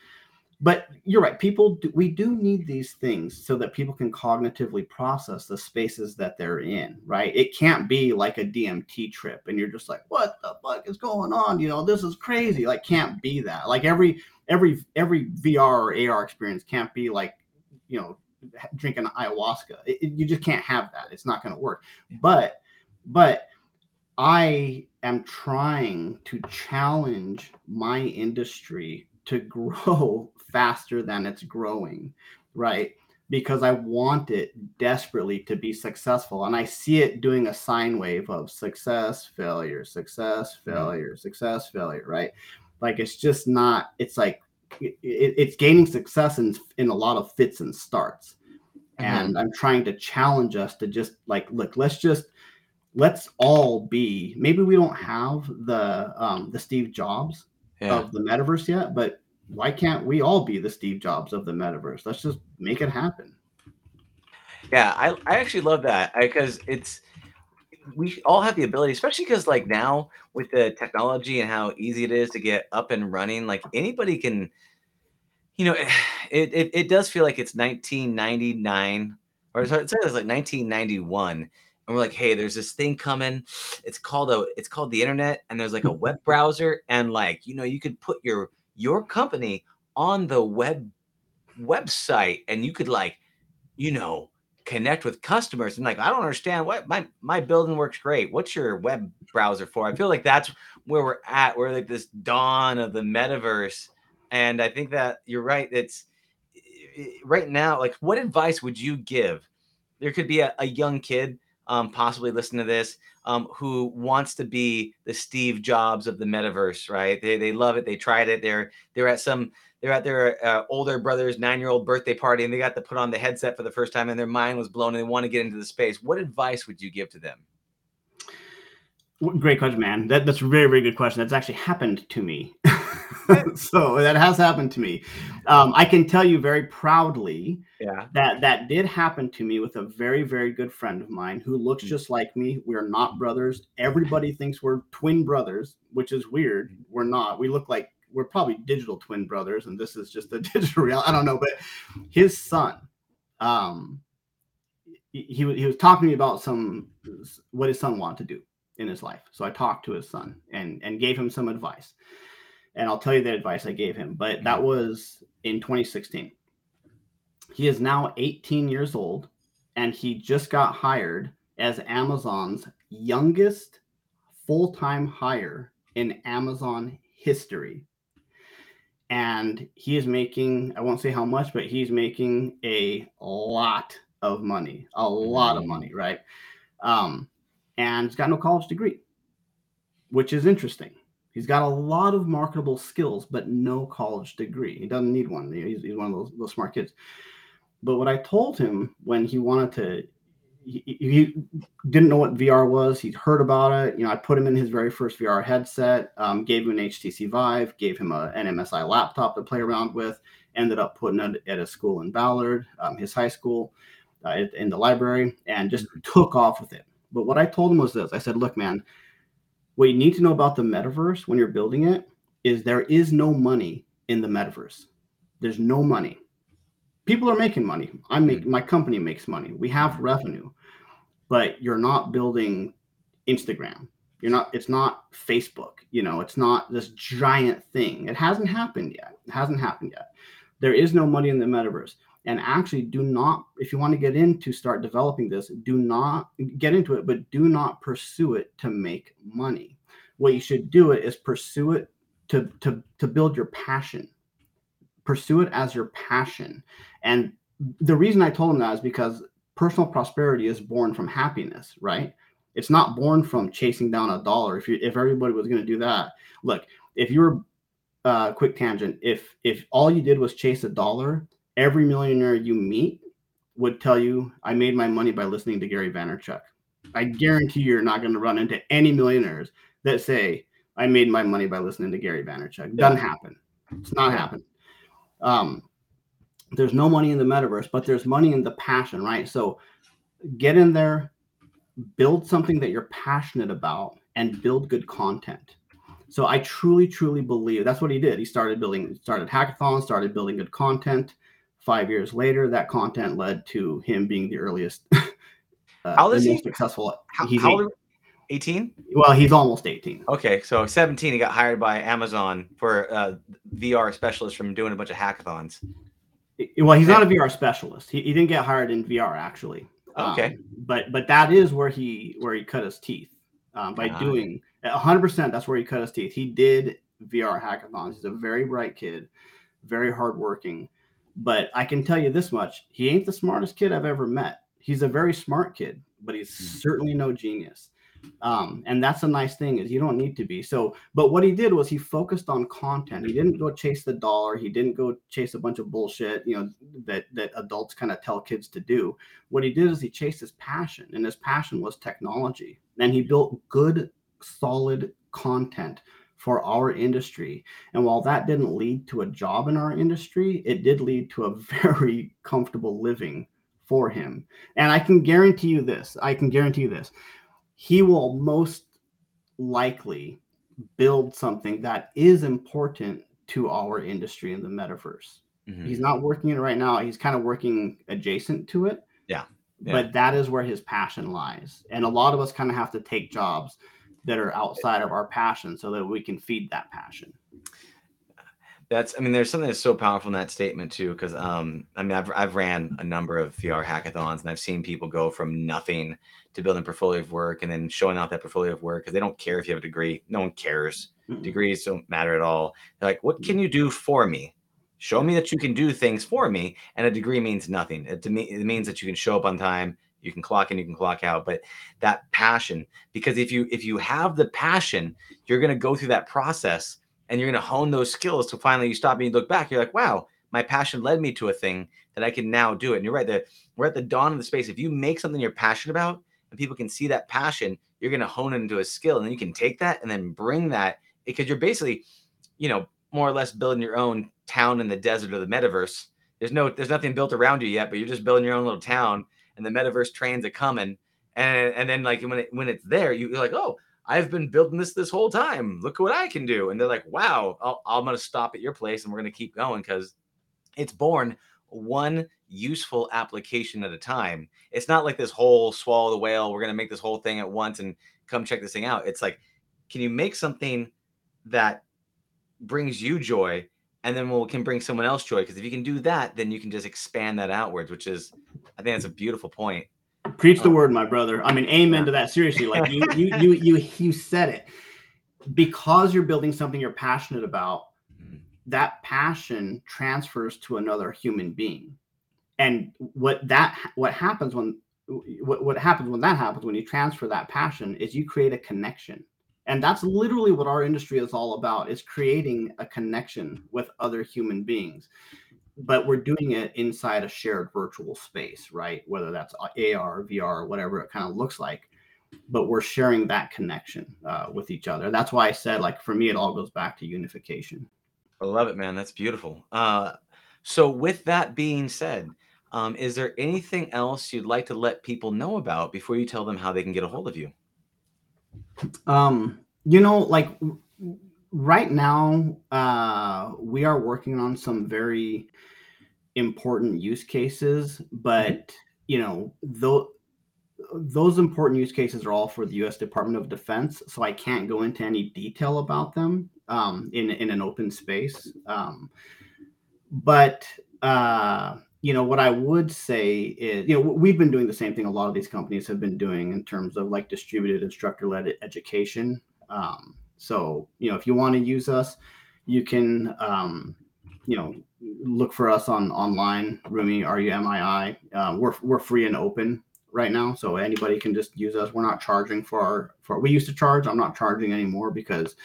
but you're right people do, we do need these things so that people can cognitively process the spaces that they're in right? It can't be like a dmt trip and you're just like what the fuck is going on? You know this is crazy. Like can't be that. Like every every every vr or ar experience can't be like you know drinking ayahuasca. It, it, you just can't have that. It's not going to work but but i am trying to challenge my industry to grow faster than it's growing, right? Because I want it desperately to be successful. And I see it doing a sine wave of success, failure, success, failure, mm-hmm. success, failure, right? Like it's just not, it's like, it, it's gaining success in, in a lot of fits and starts. Mm-hmm. And I'm trying to challenge us to just like, look, let's just, let's all be maybe we don't have the um the steve jobs yeah. of the metaverse yet but why can't we all be the Steve Jobs of the metaverse? Let's just make it happen. Yeah, I, I actually love that because it's we all have the ability, especially because like now with the technology and how easy it is to get up and running, like anybody can, you know, it it, it does feel like it's 1999 or it says like 1991 and we're like hey there's this thing coming it's called a it's called the internet and there's like a web browser and like you know you could put your your company on the web website and you could like you know connect with customers and like i don't understand what my my building works great. What's your web browser for? I feel like that's where we're at. We're like this dawn of the metaverse and i think that you're right. It's right now like what advice would you give? There could be a, a young kid um, possibly listen to this um, who wants to be the Steve Jobs of the metaverse, right? They, they love it. They tried it. They're they're at some they're at their uh, older brother's nine year old birthday party and they got to put on the headset for the first time and their mind was blown and they want to get into the space. What advice would you give to them? Great question, man. That, that's a very, very good question. That's actually happened to me. so that has happened to me. Um, I can tell you very proudly yeah. that that did happen to me with a very, very good friend of mine who looks mm-hmm. just like me. We're not brothers. Everybody thinks we're twin brothers, which is weird. Mm. We're not. We look like we're probably digital twin brothers, and this is just a digital real. I don't know, but his son, um, he, he was talking to me about some what his son wanted to do in his life. So I talked to his son and and gave him some advice. And I'll tell you the advice I gave him, but that was in 2016. He is now 18 years old and he just got hired as Amazon's youngest full time hire in Amazon history. And he is making, I won't say how much, but he's making a lot of money, a lot of Mm. money, right? Um, and he's got no college degree, which is interesting. He's got a lot of marketable skills, but no college degree. He doesn't need one. He's, he's one of those, those smart kids. But what I told him when he wanted to, he, he didn't know what VR was. He'd heard about it. You know, I put him in his very first VR headset, um, gave him an HTC Vive, gave him a, an MSI laptop to play around with. Ended up putting it at a school in Ballard, um, his high school, uh, in the library, and just took off with it. But what I told him was this: I said, "Look, man, what you need to know about the metaverse when you're building it is there is no money in the metaverse. There's no money. People are making money. I make mm-hmm. my company makes money. We have mm-hmm. revenue, but you're not building Instagram. You're not. It's not Facebook. You know, it's not this giant thing. It hasn't happened yet. It hasn't happened yet. There is no money in the metaverse. And actually, do not, if you want to get into start developing this, do not get into it, but do not pursue it to make money. What you should do it is pursue it to to to build your passion. Pursue it as your passion. And the reason I told him that is because personal prosperity is born from happiness, right? It's not born from chasing down a dollar. If you if everybody was going to do that, look, if you were uh, quick tangent, if if all you did was chase a dollar, every millionaire you meet would tell you, "I made my money by listening to Gary Vaynerchuk." I guarantee you're not going to run into any millionaires that say, "I made my money by listening to Gary Vaynerchuk." Doesn't happen. It's not happening. Um, there's no money in the metaverse, but there's money in the passion, right? So get in there, build something that you're passionate about, and build good content. So I truly, truly believe that's what he did. He started building, started hackathons, started building good content. Five years later, that content led to him being the earliest, uh, How old is he? successful. How, he's how old 18? well, he's almost 18. Okay, so 17, he got hired by Amazon for uh, VR specialist from doing a bunch of hackathons. Well, he's not a VR specialist. He, he didn't get hired in VR actually. Okay. Um, but but that is where he where he cut his teeth um, by Ah. doing 100. percent That's where he cut his teeth. He did VR hackathons. He's a very bright kid, very hardworking. But I can tell you this much: he ain't the smartest kid I've ever met. He's a very smart kid, but he's Mhm. certainly no genius. Um, and that's a nice thing is you don't need to be so but what he did was he focused on content he didn't go chase the dollar he didn't go chase a bunch of bullshit you know that that adults kind of tell kids to do what he did is he chased his passion and his passion was technology and he built good solid content for our industry and while that didn't lead to a job in our industry it did lead to a very comfortable living for him and i can guarantee you this i can guarantee you this he will most likely build something that is important to our industry in the metaverse. Mhm. He's not working it right now. He's kind of working adjacent to it. Yeah. Yeah. But that is where his passion lies. And a lot of us kind of have to take jobs that are outside of our passion so that we can feed that passion. That's, I mean, there's something that's so powerful in that statement too, because um, I mean, I've I've ran a number of VR hackathons, and I've seen people go from nothing to building a portfolio of work, and then showing off that portfolio of work because they don't care if you have a degree. No one cares. Mm-mm. Degrees don't matter at all. They're like, what can you do for me? Show me that you can do things for me, and a degree means nothing. It, to me, it means that you can show up on time, you can clock in, you can clock out. But that passion, because if you if you have the passion, you're going to go through that process and you're going to hone those skills to finally you stop and you look back you're like wow my passion led me to a thing that i can now do it and you're right that we're at the dawn of the space if you make something you're passionate about and people can see that passion you're going to hone it into a skill and then you can take that and then bring that because you're basically you know more or less building your own town in the desert of the metaverse there's no there's nothing built around you yet but you're just building your own little town and the metaverse trains are coming and and then like when it when it's there you- you're like oh I've been building this this whole time. Look what I can do. And they're like, wow, I'll, I'm going to stop at your place and we're going to keep going because it's born one useful application at a time. It's not like this whole swallow the whale. We're going to make this whole thing at once and come check this thing out. It's like, can you make something that brings you joy and then we'll can bring someone else joy. Because if you can do that, then you can just expand that outwards, which is, I think that's a beautiful point. Preach the word, my brother. I mean, amen to that. Seriously, like you, you, you, you, you said it. Because you're building something you're passionate about, Mhm. that passion transfers to another human being. And what that what happens when what, what happens when that happens when you transfer that passion is you create a connection. And that's literally what our industry is all about is creating a connection with other human beings. But we're doing it inside a shared virtual space, right? Whether that's AR, VR, whatever it kind of looks like. But we're sharing that connection uh, with each other. That's why I said, like, for me, it all goes back to unification. I love it, man. That's beautiful. Uh, so, with that being said, um, is there anything else you'd like to let people know about before you tell them how they can get a hold of you? Um, you know, like right now, uh, we are working on some very important use cases, but you know, though those important use cases are all for the U.S. Department of Defense, so I can't go into any detail about them um, in in an open space. Um, but uh, you know what I would say is, you know, we've been doing the same thing a lot of these companies have been doing in terms of like distributed instructor-led education. Um, so you know, if you want to use us, you can, um, you know, look for us on online. Rumii, R U M I I. Uh, we're we're free and open right now, so anybody can just use us. We're not charging for our for. We used to charge. I'm not charging anymore because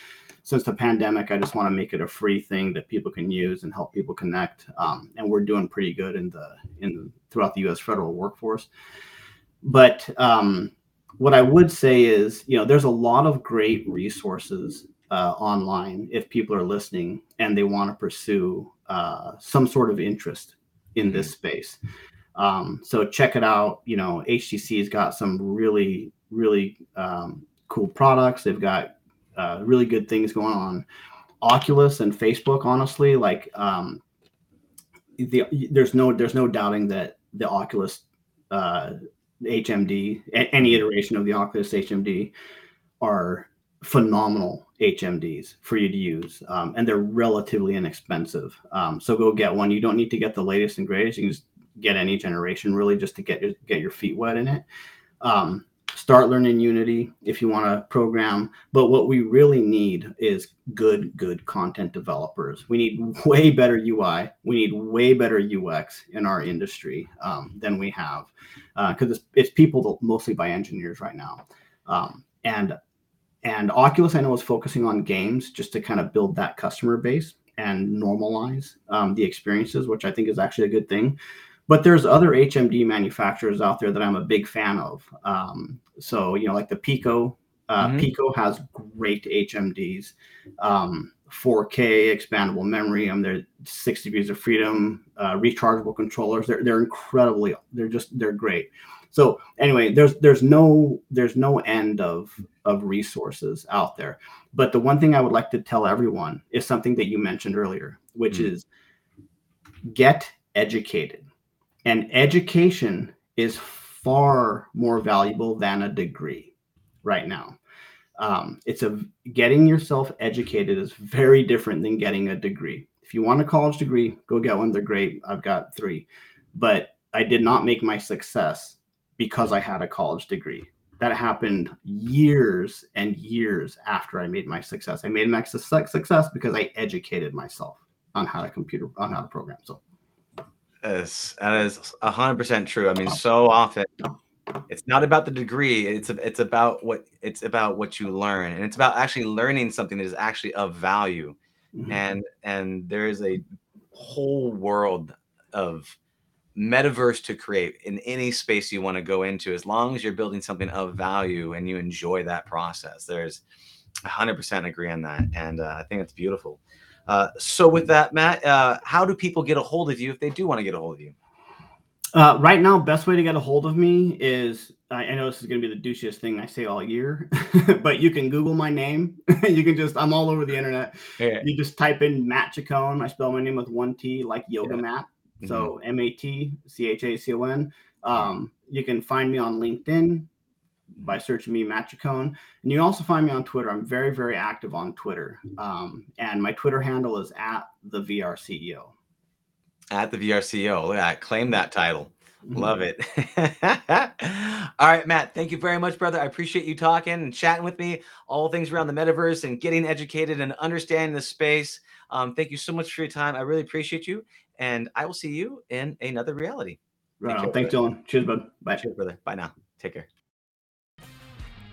since the pandemic, I just want to make it a free thing that people can use and help people connect. Um, and we're doing pretty good in the in throughout the U.S. federal workforce. But um, what I would say is, you know, there's a lot of great resources uh, online if people are listening and they want to pursue uh, some sort of interest in this space. Um, so check it out. You know, HTC's got some really, really um, cool products. They've got uh, really good things going on. Oculus and Facebook, honestly, like um, the there's no there's no doubting that the Oculus uh, HMD, a- any iteration of the Oculus HMD, are phenomenal HMDs for you to use, um, and they're relatively inexpensive. Um, so go get one. You don't need to get the latest and greatest. You can just get any generation, really, just to get your, get your feet wet in it. Um, start learning Unity if you want to program. But what we really need is good, good content developers. We need way better UI. We need way better UX in our industry um, than we have because it's, it's people mostly by engineers right now. Um, and and Oculus, I know, is focusing on games just to kind of build that customer base and normalize um, the experiences, which I think is actually a good thing. But there's other HMD manufacturers out there that I'm a big fan of. Um, so you know, like the Pico. Uh, Mhm. Pico has great HMDs, um, 4K expandable memory. Um, they're six degrees of freedom, uh, rechargeable controllers. They're they're incredibly. They're just they're great. So anyway, there's there's no there's no end of of resources out there. But the one thing I would like to tell everyone is something that you mentioned earlier, which Mm. is get educated. And education is far more valuable than a degree right now. Um, it's a getting yourself educated is very different than getting a degree. If you want a college degree, go get one. They're great. I've got three, but I did not make my success because I had a college degree. That happened years and years after I made my success. I made my success success because I educated myself on how to computer on how to program. So Yes, that is a hundred percent true. I mean, so often it's not about the degree. It's it's about what it's about what you learn, and it's about actually learning something that is actually of value. mhm. And and there is a whole world of metaverse to create in any space you want to go into, as long as you're building something of value and you enjoy that process. There's a hundred percent agree on that, and uh, I think it's beautiful. Uh, so with that, Matt, uh, how do people get a hold of you if they do want to get a hold of you? Uh, right now, best way to get a hold of me is I I know this is going to be the douchiest thing I say all year, but you can Google my name. you can just I'm all over the internet. Yeah. You just type in Matt Chacon. I spell my name with one T, like yoga Yeah. mat. So M A T C H A C O N. Um, you can find me on LinkedIn. By searching me, Matt Chacon. And you can also find me on Twitter. I'm very, very active on Twitter. Um, and my Twitter handle is at the VR CEO. At the VR CEO. Look at that. Claim that title. Love Mm-hmm. it. All right, Matt. Thank you very much, brother. I appreciate you talking and chatting with me, all things around the metaverse and getting educated and understanding the space. Um, thank you so much for your time. I really appreciate you. And I will see you in another reality. Right Take on. care, Thanks, Dylan. Cheers, bud. Bye. Cheers, brother. Bye now. Take care.